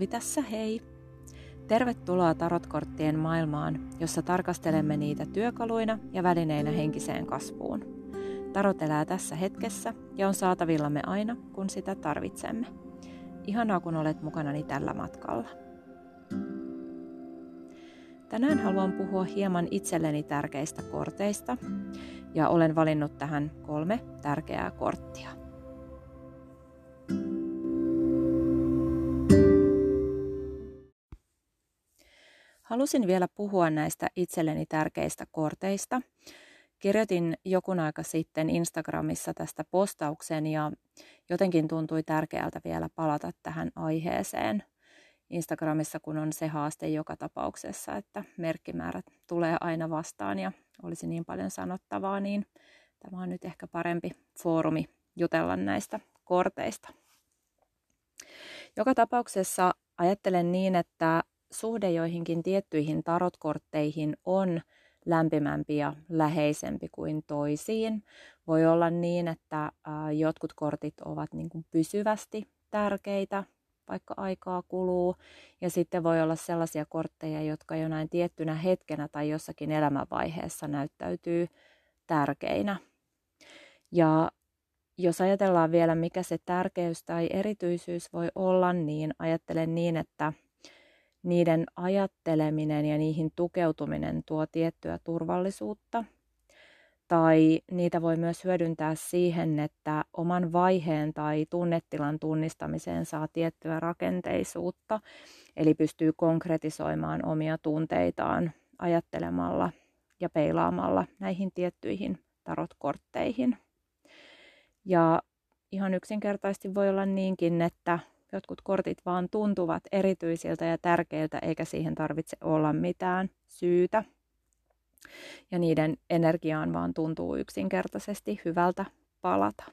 Suovi tässä hei! Tervetuloa tarotkorttien maailmaan, jossa tarkastelemme niitä työkaluina ja välineinä henkiseen kasvuun. Tarot elää tässä hetkessä ja on saatavillamme aina, kun sitä tarvitsemme. Ihanaa, kun olet mukanani tällä matkalla. Tänään haluan puhua hieman itselleni tärkeistä korteista ja olen valinnut tähän kolme tärkeää korttia. Halusin vielä puhua näistä itselleni tärkeistä korteista. Kirjoitin jokun aika sitten Instagramissa tästä postauksen ja jotenkin tuntui tärkeältä vielä palata tähän aiheeseen. Instagramissa kun on se haaste joka tapauksessa, että merkkimäärät tulee aina vastaan ja olisi niin paljon sanottavaa, niin tämä on nyt ehkä parempi foorumi jutella näistä korteista. Joka tapauksessa ajattelen niin, että suhde joihinkin tiettyihin tarotkortteihin on lämpimämpi ja läheisempi kuin toisiin. Voi olla niin, että jotkut kortit ovat niin kuin pysyvästi tärkeitä, vaikka aikaa kuluu. Ja sitten voi olla sellaisia kortteja, jotka jonain tiettynä hetkenä tai jossakin elämänvaiheessa näyttäytyy tärkeinä. Ja jos ajatellaan vielä, mikä se tärkeys tai erityisyys voi olla, niin ajattelen niin, että niiden ajatteleminen ja niihin tukeutuminen tuo tiettyä turvallisuutta. Tai niitä voi myös hyödyntää siihen, että oman vaiheen tai tunnetilan tunnistamiseen saa tiettyä rakenteisuutta, eli pystyy konkretisoimaan omia tunteitaan ajattelemalla ja peilaamalla näihin tiettyihin tarotkortteihin. Ja ihan yksinkertaisesti voi olla niinkin, että jotkut kortit vaan tuntuvat erityisiltä ja tärkeiltä, eikä siihen tarvitse olla mitään syytä. Ja niiden energiaan vaan tuntuu yksinkertaisesti hyvältä palata.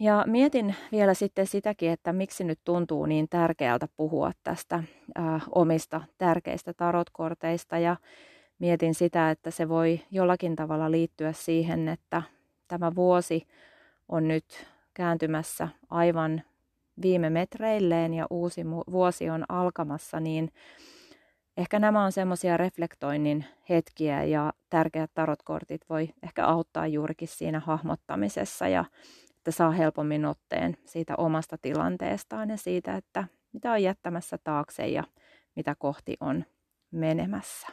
Ja mietin vielä sitten sitäkin, että miksi nyt tuntuu niin tärkeältä puhua tästä äh, omista tärkeistä tarotkorteista ja mietin sitä, että se voi jollakin tavalla liittyä siihen, että tämä vuosi on nyt kääntymässä aivan viime metreilleen ja uusi vuosi on alkamassa, niin ehkä nämä on semmoisia reflektoinnin hetkiä ja tärkeät tarotkortit voi ehkä auttaa juurikin siinä hahmottamisessa ja että saa helpommin otteen siitä omasta tilanteestaan ja siitä, että mitä on jättämässä taakse ja mitä kohti on menemässä.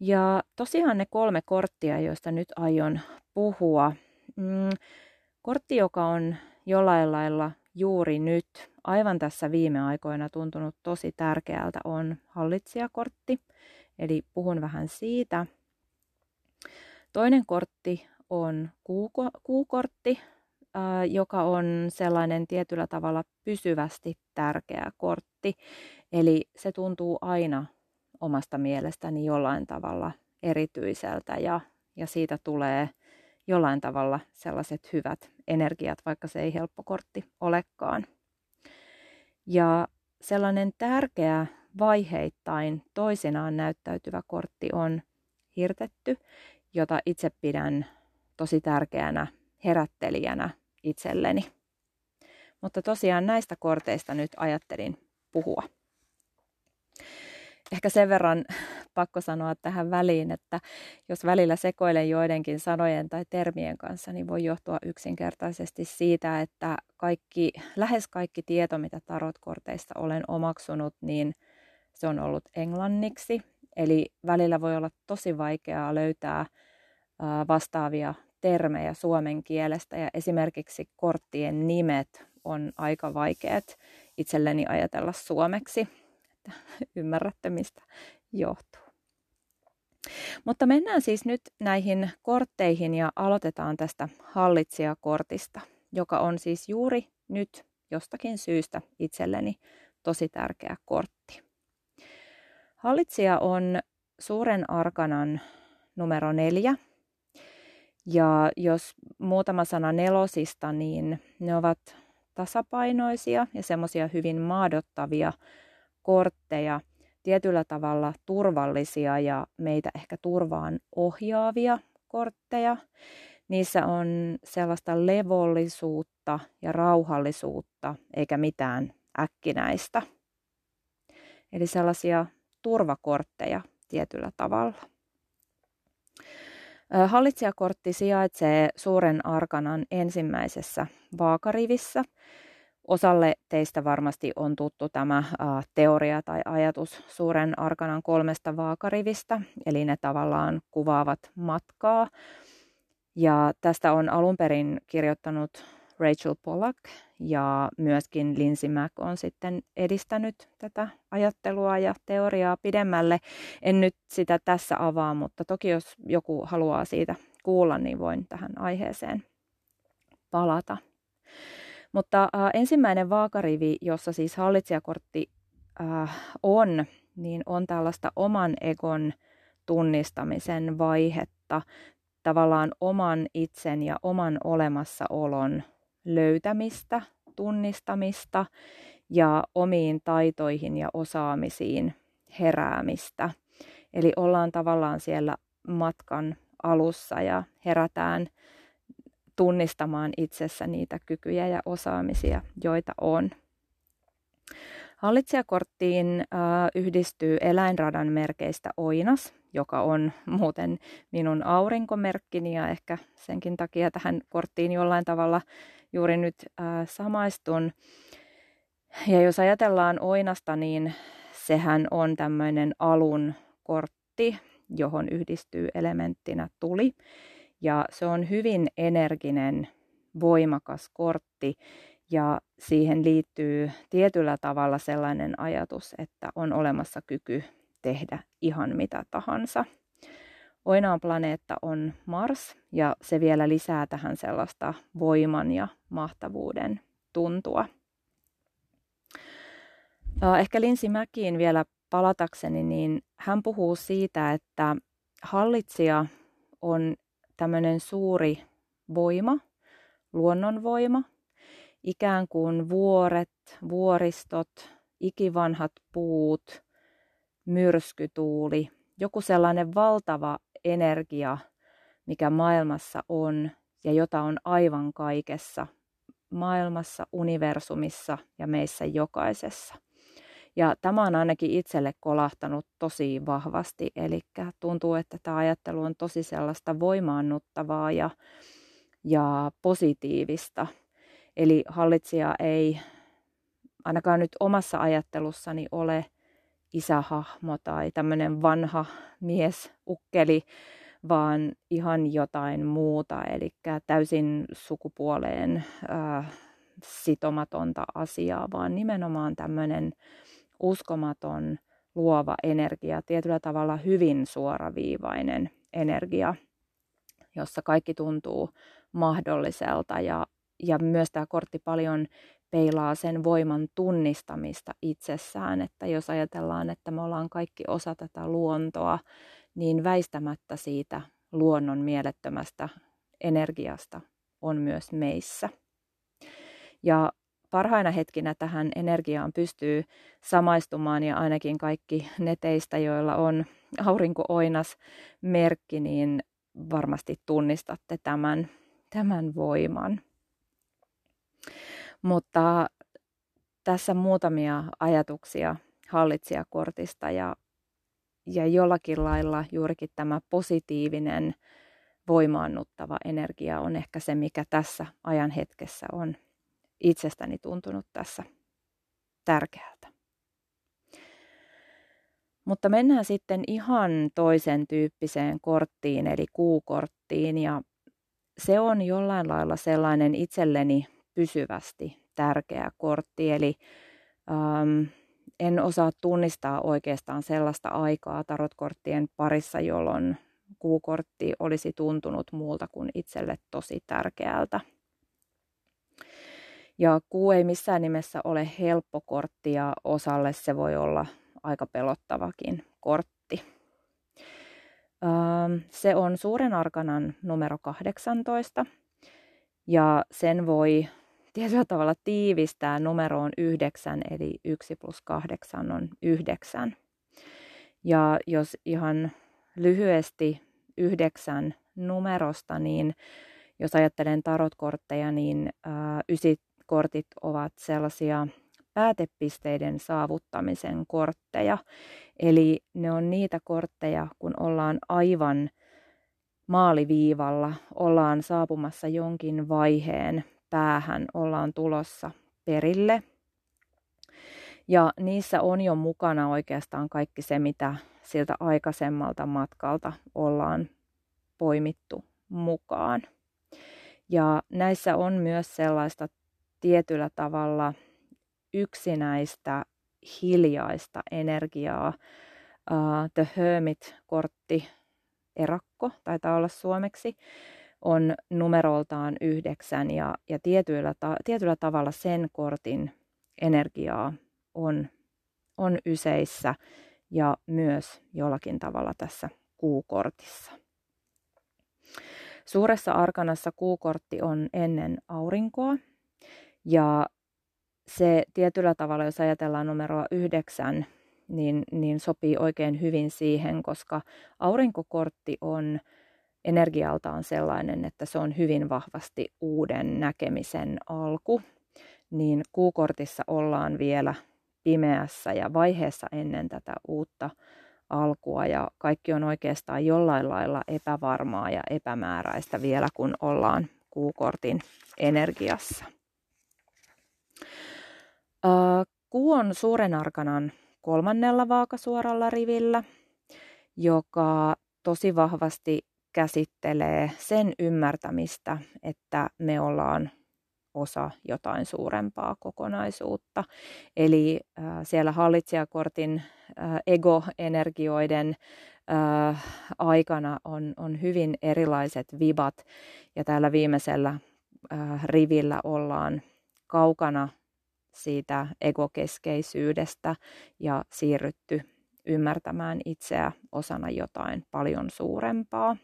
Ja tosiaan ne kolme korttia, joista nyt aion puhua, Mm, kortti, joka on jollain lailla juuri nyt, aivan tässä viime aikoina tuntunut tosi tärkeältä, on hallitsijakortti. Eli puhun vähän siitä. Toinen kortti on kuuko- kuukortti, joka on sellainen tietyllä tavalla pysyvästi tärkeä kortti. Eli se tuntuu aina omasta mielestäni jollain tavalla erityiseltä ja, ja siitä tulee jollain tavalla sellaiset hyvät energiat, vaikka se ei helppo kortti olekaan. Ja sellainen tärkeä vaiheittain toisinaan näyttäytyvä kortti on hirtetty, jota itse pidän tosi tärkeänä herättelijänä itselleni. Mutta tosiaan näistä korteista nyt ajattelin puhua ehkä sen verran pakko sanoa tähän väliin, että jos välillä sekoilen joidenkin sanojen tai termien kanssa, niin voi johtua yksinkertaisesti siitä, että kaikki, lähes kaikki tieto, mitä tarotkorteista olen omaksunut, niin se on ollut englanniksi. Eli välillä voi olla tosi vaikeaa löytää vastaavia termejä suomen kielestä ja esimerkiksi korttien nimet on aika vaikeat itselleni ajatella suomeksi että ymmärrätte mistä johtuu. Mutta mennään siis nyt näihin kortteihin ja aloitetaan tästä hallitsijakortista, joka on siis juuri nyt jostakin syystä itselleni tosi tärkeä kortti. Hallitsija on suuren arkanan numero neljä. Ja jos muutama sana nelosista, niin ne ovat tasapainoisia ja semmoisia hyvin maadottavia kortteja, tietyllä tavalla turvallisia ja meitä ehkä turvaan ohjaavia kortteja. Niissä on sellaista levollisuutta ja rauhallisuutta, eikä mitään äkkinäistä. Eli sellaisia turvakortteja tietyllä tavalla. Hallitsijakortti sijaitsee suuren arkanan ensimmäisessä vaakarivissä. Osalle teistä varmasti on tuttu tämä teoria tai ajatus suuren arkanan kolmesta vaakarivistä, eli ne tavallaan kuvaavat matkaa. Ja tästä on alun perin kirjoittanut Rachel Pollack ja myöskin Lindsay Mack on sitten edistänyt tätä ajattelua ja teoriaa pidemmälle. En nyt sitä tässä avaa, mutta toki jos joku haluaa siitä kuulla, niin voin tähän aiheeseen palata. Mutta äh, ensimmäinen vaakarivi, jossa siis hallitsijakortti äh, on, niin on tällaista oman egon tunnistamisen vaihetta, tavallaan oman itsen ja oman olemassaolon löytämistä, tunnistamista ja omiin taitoihin ja osaamisiin heräämistä. Eli ollaan tavallaan siellä matkan alussa ja herätään tunnistamaan itsessä niitä kykyjä ja osaamisia, joita on. Hallitsijakorttiin äh, yhdistyy eläinradan merkeistä oinas, joka on muuten minun aurinkomerkkini ja ehkä senkin takia tähän korttiin jollain tavalla juuri nyt äh, samaistun. Ja jos ajatellaan oinasta, niin sehän on tämmöinen alun kortti, johon yhdistyy elementtinä tuli. Ja se on hyvin energinen, voimakas kortti ja siihen liittyy tietyllä tavalla sellainen ajatus, että on olemassa kyky tehdä ihan mitä tahansa. Oinaan planeetta on Mars ja se vielä lisää tähän sellaista voiman ja mahtavuuden tuntua. Ehkä Linsi Mäkiin vielä palatakseni, niin hän puhuu siitä, että hallitsija on tämmöinen suuri voima, luonnonvoima, ikään kuin vuoret, vuoristot, ikivanhat puut, myrskytuuli, joku sellainen valtava energia, mikä maailmassa on ja jota on aivan kaikessa maailmassa, universumissa ja meissä jokaisessa. Ja tämä on ainakin itselle kolahtanut tosi vahvasti, eli tuntuu, että tämä ajattelu on tosi sellaista voimaannuttavaa ja, ja positiivista. Eli hallitsija ei ainakaan nyt omassa ajattelussani ole isähahmo tai tämmöinen vanha mies, ukkeli, vaan ihan jotain muuta, eli täysin sukupuoleen äh, sitomatonta asiaa, vaan nimenomaan tämmöinen uskomaton luova energia, tietyllä tavalla hyvin suoraviivainen energia, jossa kaikki tuntuu mahdolliselta ja, ja myös tämä kortti paljon peilaa sen voiman tunnistamista itsessään, että jos ajatellaan, että me ollaan kaikki osa tätä luontoa, niin väistämättä siitä luonnon mielettömästä energiasta on myös meissä. Ja parhaina hetkinä tähän energiaan pystyy samaistumaan ja ainakin kaikki ne teistä, joilla on aurinkooinas merkki, niin varmasti tunnistatte tämän, tämän voiman. Mutta tässä muutamia ajatuksia hallitsijakortista ja, ja jollakin lailla juurikin tämä positiivinen voimaannuttava energia on ehkä se, mikä tässä ajan hetkessä on itsestäni tuntunut tässä tärkeältä. Mutta mennään sitten ihan toisen tyyppiseen korttiin, eli kuukorttiin, ja se on jollain lailla sellainen itselleni pysyvästi tärkeä kortti, eli ähm, en osaa tunnistaa oikeastaan sellaista aikaa tarotkorttien parissa, jolloin kuukortti olisi tuntunut muulta kuin itselle tosi tärkeältä. Ja kuu ei missään nimessä ole helppo kortti ja osalle se voi olla aika pelottavakin kortti. Ähm, se on suuren arkanan numero 18 ja sen voi tietyllä tavalla tiivistää numeroon 9, eli 1 plus 8 on 9. Ja jos ihan lyhyesti yhdeksän numerosta, niin jos ajattelen tarotkortteja, niin ää, ysikortit ovat sellaisia päätepisteiden saavuttamisen kortteja. Eli ne on niitä kortteja, kun ollaan aivan maaliviivalla, ollaan saapumassa jonkin vaiheen päähän, ollaan tulossa perille. Ja niissä on jo mukana oikeastaan kaikki se, mitä siltä aikaisemmalta matkalta ollaan poimittu mukaan. Ja näissä on myös sellaista tietyllä tavalla yksinäistä, hiljaista energiaa. Uh, The Hermit-kortti, erakko, taitaa olla suomeksi, on numeroltaan yhdeksän ja, ja tietyllä, ta, tietyllä tavalla sen kortin energiaa on, on yseissä ja myös jollakin tavalla tässä kuukortissa. Suuressa arkanassa kuukortti on ennen aurinkoa ja se tietyllä tavalla, jos ajatellaan numeroa yhdeksän, niin, niin sopii oikein hyvin siihen, koska aurinkokortti on energialtaan sellainen, että se on hyvin vahvasti uuden näkemisen alku, niin kuukortissa ollaan vielä pimeässä ja vaiheessa ennen tätä uutta alkua ja kaikki on oikeastaan jollain lailla epävarmaa ja epämääräistä vielä, kun ollaan kuukortin energiassa. Kuu on suuren arkanan kolmannella vaakasuoralla rivillä, joka tosi vahvasti käsittelee sen ymmärtämistä, että me ollaan osa jotain suurempaa kokonaisuutta. Eli äh, siellä hallitsijakortin äh, ego-energioiden äh, aikana on, on hyvin erilaiset vibat, ja täällä viimeisellä äh, rivillä ollaan kaukana siitä egokeskeisyydestä ja siirrytty ymmärtämään itseä osana jotain paljon suurempaa.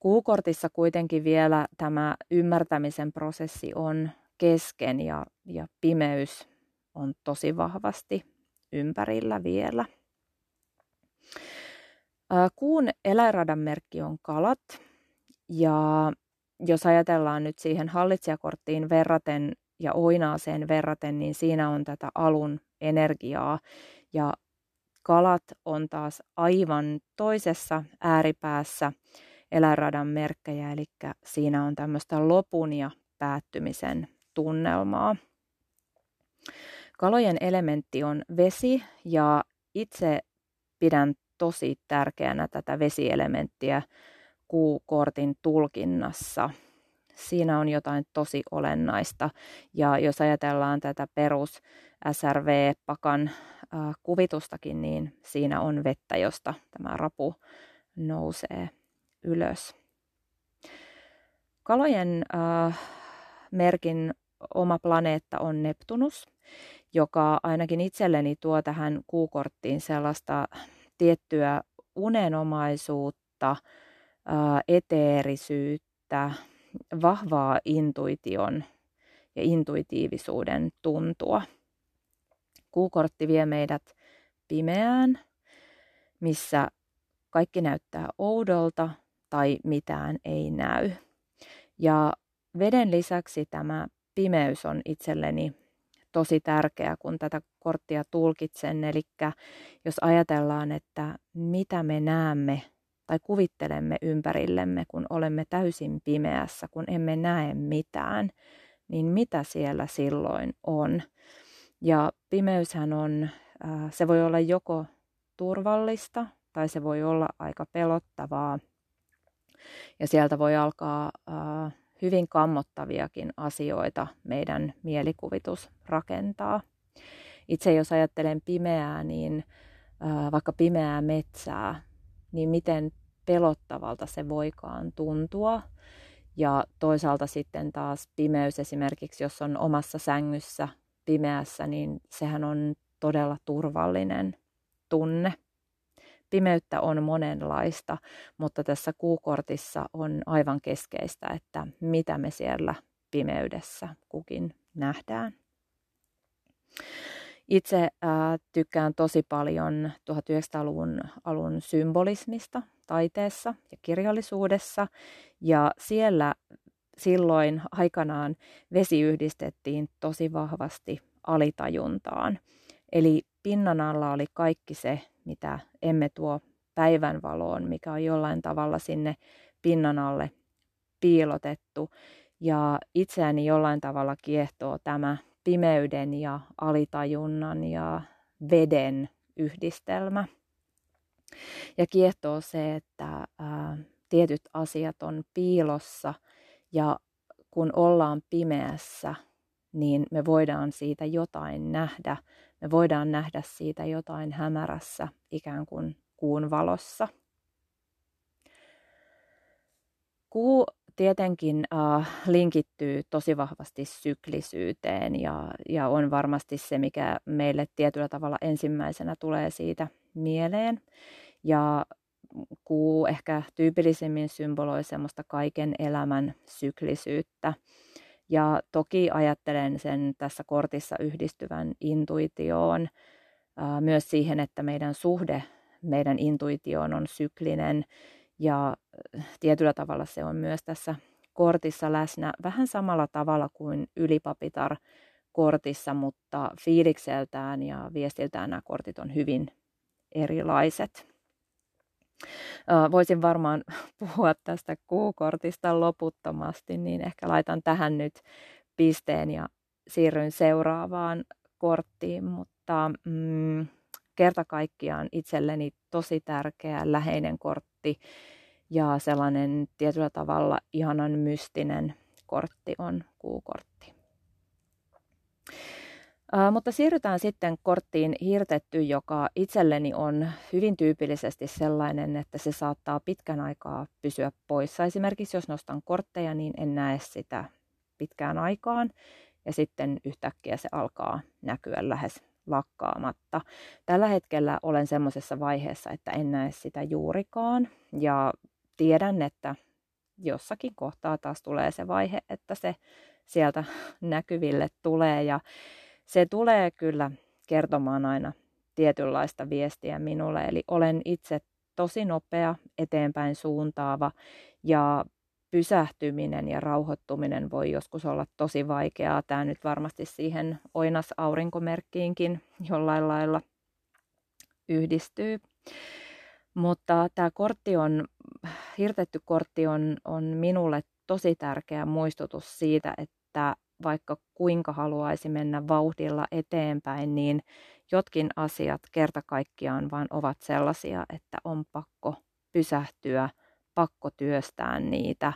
Kuukortissa kuitenkin vielä tämä ymmärtämisen prosessi on kesken ja, ja pimeys on tosi vahvasti ympärillä vielä. Kuun eläinradan merkki on kalat ja jos ajatellaan nyt siihen hallitsijakorttiin verraten ja oinaaseen verraten, niin siinä on tätä alun energiaa ja kalat on taas aivan toisessa ääripäässä eläinradan merkkejä, eli siinä on tämmöistä lopun ja päättymisen tunnelmaa. Kalojen elementti on vesi ja itse pidän tosi tärkeänä tätä vesielementtiä kuukortin tulkinnassa. Siinä on jotain tosi olennaista ja jos ajatellaan tätä perus SRV-pakan äh, kuvitustakin, niin siinä on vettä, josta tämä rapu nousee ylös. Kalojen äh, merkin oma planeetta on Neptunus, joka ainakin itselleni tuo tähän kuukorttiin sellaista tiettyä unenomaisuutta, eteerisyyttä, vahvaa intuition ja intuitiivisuuden tuntua. Kuukortti vie meidät pimeään, missä kaikki näyttää oudolta, tai mitään ei näy. Ja veden lisäksi tämä pimeys on itselleni tosi tärkeä, kun tätä korttia tulkitsen. Eli jos ajatellaan, että mitä me näemme tai kuvittelemme ympärillemme, kun olemme täysin pimeässä, kun emme näe mitään, niin mitä siellä silloin on? Ja pimeyshän on, se voi olla joko turvallista tai se voi olla aika pelottavaa – ja sieltä voi alkaa äh, hyvin kammottaviakin asioita meidän mielikuvitus rakentaa. Itse jos ajattelen pimeää, niin äh, vaikka pimeää metsää, niin miten pelottavalta se voikaan tuntua. Ja toisaalta sitten taas pimeys esimerkiksi, jos on omassa sängyssä pimeässä, niin sehän on todella turvallinen tunne. Pimeyttä on monenlaista, mutta tässä kuukortissa on aivan keskeistä, että mitä me siellä pimeydessä kukin nähdään. Itse ää, tykkään tosi paljon 1900-luvun alun symbolismista taiteessa ja kirjallisuudessa. Ja siellä silloin aikanaan vesi yhdistettiin tosi vahvasti alitajuntaan. Eli pinnan alla oli kaikki se, mitä emme tuo päivänvaloon, mikä on jollain tavalla sinne pinnan alle piilotettu. Ja itseäni jollain tavalla kiehtoo tämä pimeyden ja alitajunnan ja veden yhdistelmä. Ja kiehtoo se, että ää, tietyt asiat on piilossa ja kun ollaan pimeässä, niin me voidaan siitä jotain nähdä. Me voidaan nähdä siitä jotain hämärässä, ikään kuin kuun valossa. Kuu tietenkin äh, linkittyy tosi vahvasti syklisyyteen ja, ja on varmasti se, mikä meille tietyllä tavalla ensimmäisenä tulee siitä mieleen. Ja kuu ehkä tyypillisimmin symboloi semmoista kaiken elämän syklisyyttä. Ja toki ajattelen sen tässä kortissa yhdistyvän intuitioon, äh, myös siihen, että meidän suhde meidän intuitioon on syklinen ja äh, tietyllä tavalla se on myös tässä kortissa läsnä vähän samalla tavalla kuin ylipapitar kortissa, mutta fiilikseltään ja viestiltään nämä kortit on hyvin erilaiset. Voisin varmaan puhua tästä kuukortista loputtomasti, niin ehkä laitan tähän nyt pisteen ja siirryn seuraavaan korttiin, mutta mm, kerta kaikkiaan itselleni tosi tärkeä läheinen kortti ja sellainen tietyllä tavalla ihanan mystinen kortti on kuukortti. Mutta siirrytään sitten korttiin hirtetty, joka itselleni on hyvin tyypillisesti sellainen, että se saattaa pitkän aikaa pysyä poissa. Esimerkiksi jos nostan kortteja, niin en näe sitä pitkään aikaan ja sitten yhtäkkiä se alkaa näkyä lähes lakkaamatta. Tällä hetkellä olen semmoisessa vaiheessa, että en näe sitä juurikaan ja tiedän, että jossakin kohtaa taas tulee se vaihe, että se sieltä näkyville tulee ja se tulee kyllä kertomaan aina tietynlaista viestiä minulle. Eli olen itse tosi nopea, eteenpäin suuntaava ja pysähtyminen ja rauhoittuminen voi joskus olla tosi vaikeaa. Tämä nyt varmasti siihen oinas aurinkomerkkiinkin jollain lailla yhdistyy. Mutta tämä kortti on, hirtetty kortti on, on minulle tosi tärkeä muistutus siitä, että vaikka kuinka haluaisi mennä vauhdilla eteenpäin, niin jotkin asiat kerta kaikkiaan vaan ovat sellaisia, että on pakko pysähtyä – pakko työstää niitä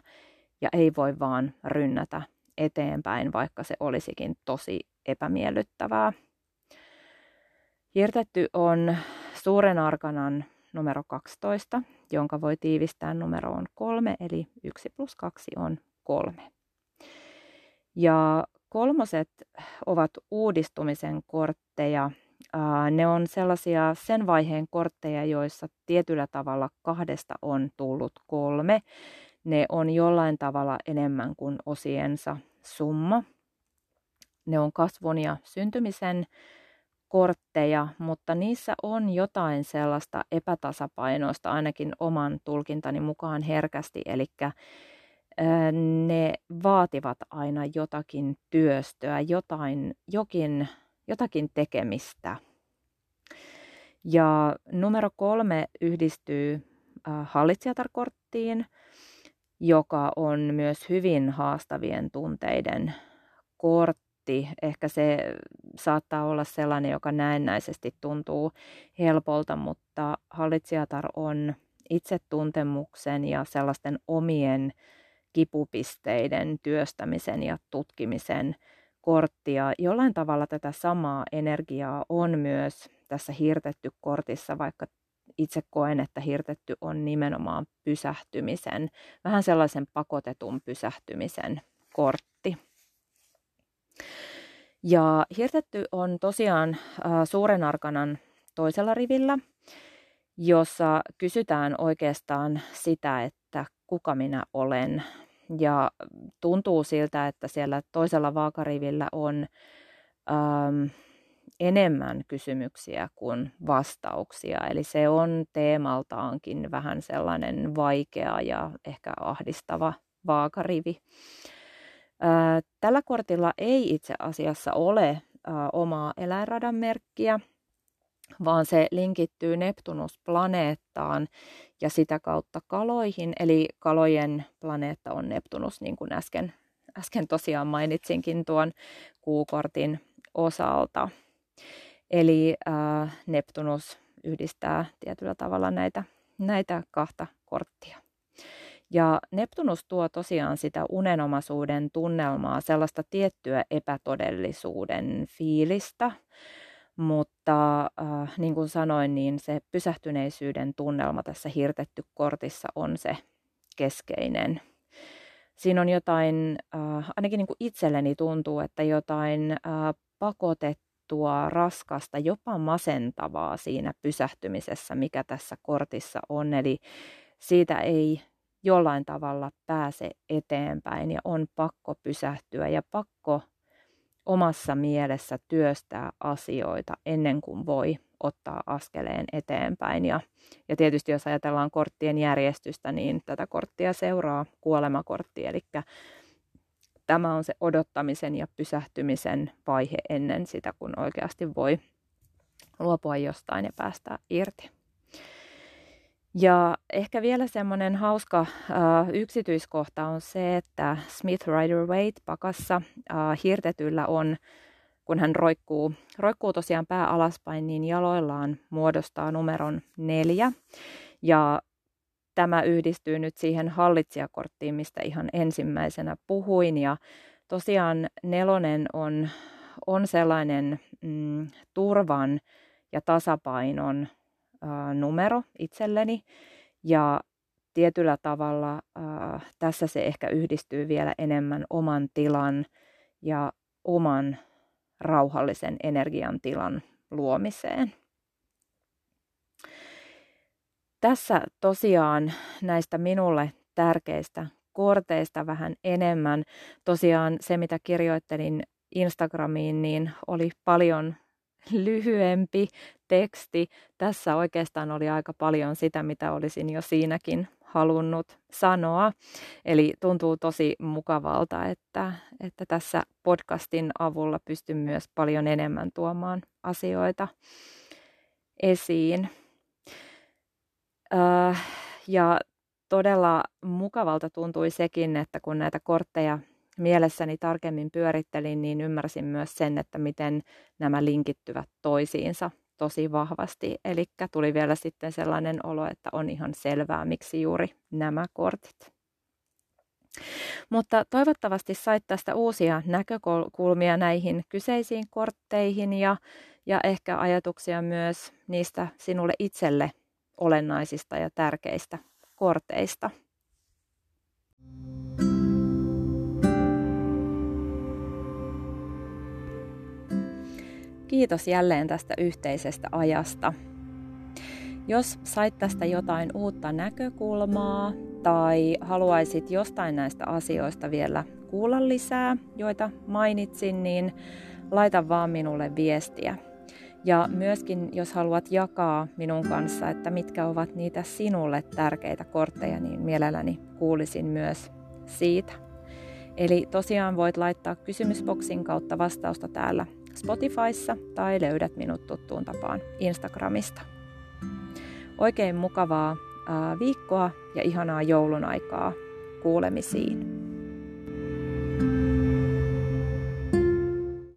ja ei voi vaan rynnätä eteenpäin, vaikka se olisikin tosi epämiellyttävää. Hirtetty on suuren arkanan numero 12, jonka voi tiivistää numeroon 3, eli 1 plus 2 on 3. Ja kolmoset ovat uudistumisen kortteja ne on sellaisia sen vaiheen kortteja, joissa tietyllä tavalla kahdesta on tullut kolme. Ne on jollain tavalla enemmän kuin osiensa summa. Ne on kasvun ja syntymisen kortteja, mutta niissä on jotain sellaista epätasapainoista ainakin oman tulkintani mukaan herkästi, eli ne vaativat aina jotakin työstöä, jotain, jokin jotakin tekemistä. Ja numero kolme yhdistyy äh, hallitsijatarkorttiin, joka on myös hyvin haastavien tunteiden kortti. Ehkä se saattaa olla sellainen, joka näennäisesti tuntuu helpolta, mutta hallitsijatar on itsetuntemuksen ja sellaisten omien kipupisteiden työstämisen ja tutkimisen korttia. Jollain tavalla tätä samaa energiaa on myös tässä hirtetty kortissa, vaikka itse koen, että hirtetty on nimenomaan pysähtymisen, vähän sellaisen pakotetun pysähtymisen kortti. Ja hirtetty on tosiaan äh, suuren arkanan toisella rivillä, jossa kysytään oikeastaan sitä, että kuka minä olen, ja tuntuu siltä, että siellä toisella vaakarivillä on ähm, enemmän kysymyksiä kuin vastauksia. Eli se on teemaltaankin vähän sellainen vaikea ja ehkä ahdistava vaakarivi. Tällä kortilla ei itse asiassa ole omaa eläinradan merkkiä, vaan se linkittyy Neptunus-planeettaan ja sitä kautta kaloihin. Eli kalojen planeetta on Neptunus, niin kuin äsken, äsken tosiaan mainitsinkin tuon kuukortin osalta. Eli äh, Neptunus yhdistää tietyllä tavalla näitä, näitä kahta korttia. Ja Neptunus tuo tosiaan sitä unenomaisuuden tunnelmaa, sellaista tiettyä epätodellisuuden fiilistä, mutta äh, niin kuin sanoin, niin se pysähtyneisyyden tunnelma tässä hirtetty kortissa on se keskeinen. Siinä on jotain, äh, ainakin niin kuin itselleni tuntuu, että jotain äh, pakotettua, raskasta, jopa masentavaa siinä pysähtymisessä, mikä tässä kortissa on. Eli siitä ei jollain tavalla pääse eteenpäin ja on pakko pysähtyä ja pakko omassa mielessä työstää asioita ennen kuin voi ottaa askeleen eteenpäin. Ja, ja tietysti jos ajatellaan korttien järjestystä, niin tätä korttia seuraa kuolemakortti, eli tämä on se odottamisen ja pysähtymisen vaihe ennen sitä, kun oikeasti voi luopua jostain ja päästä irti. Ja ehkä vielä semmoinen hauska äh, yksityiskohta on se, että Smith Rider Waite pakassa äh, hirtetyllä on, kun hän roikkuu, roikkuu tosiaan pää alaspäin, niin jaloillaan muodostaa numeron neljä. Ja tämä yhdistyy nyt siihen hallitsijakorttiin, mistä ihan ensimmäisenä puhuin. Ja tosiaan nelonen on, on sellainen mm, turvan ja tasapainon ä, numero itselleni. Ja tietyllä tavalla ä, tässä se ehkä yhdistyy vielä enemmän oman tilan ja oman rauhallisen energian tilan luomiseen. Tässä tosiaan näistä minulle tärkeistä korteista vähän enemmän. Tosiaan se, mitä kirjoittelin Instagramiin, niin oli paljon lyhyempi teksti. Tässä oikeastaan oli aika paljon sitä, mitä olisin jo siinäkin halunnut sanoa. Eli tuntuu tosi mukavalta, että, että tässä podcastin avulla pystyn myös paljon enemmän tuomaan asioita esiin. Öö, ja todella mukavalta tuntui sekin, että kun näitä kortteja mielessäni tarkemmin pyörittelin, niin ymmärsin myös sen, että miten nämä linkittyvät toisiinsa tosi vahvasti. Eli tuli vielä sitten sellainen olo, että on ihan selvää, miksi juuri nämä kortit. Mutta toivottavasti sait tästä uusia näkökulmia näihin kyseisiin kortteihin ja, ja ehkä ajatuksia myös niistä sinulle itselle olennaisista ja tärkeistä korteista. Kiitos jälleen tästä yhteisestä ajasta. Jos sait tästä jotain uutta näkökulmaa tai haluaisit jostain näistä asioista vielä kuulla lisää, joita mainitsin, niin laita vaan minulle viestiä. Ja myöskin jos haluat jakaa minun kanssa, että mitkä ovat niitä sinulle tärkeitä kortteja, niin mielelläni kuulisin myös siitä. Eli tosiaan voit laittaa kysymysboksin kautta vastausta täällä Spotifyssa tai löydät minut tuttuun tapaan Instagramista. Oikein mukavaa viikkoa ja ihanaa joulun aikaa kuulemisiin.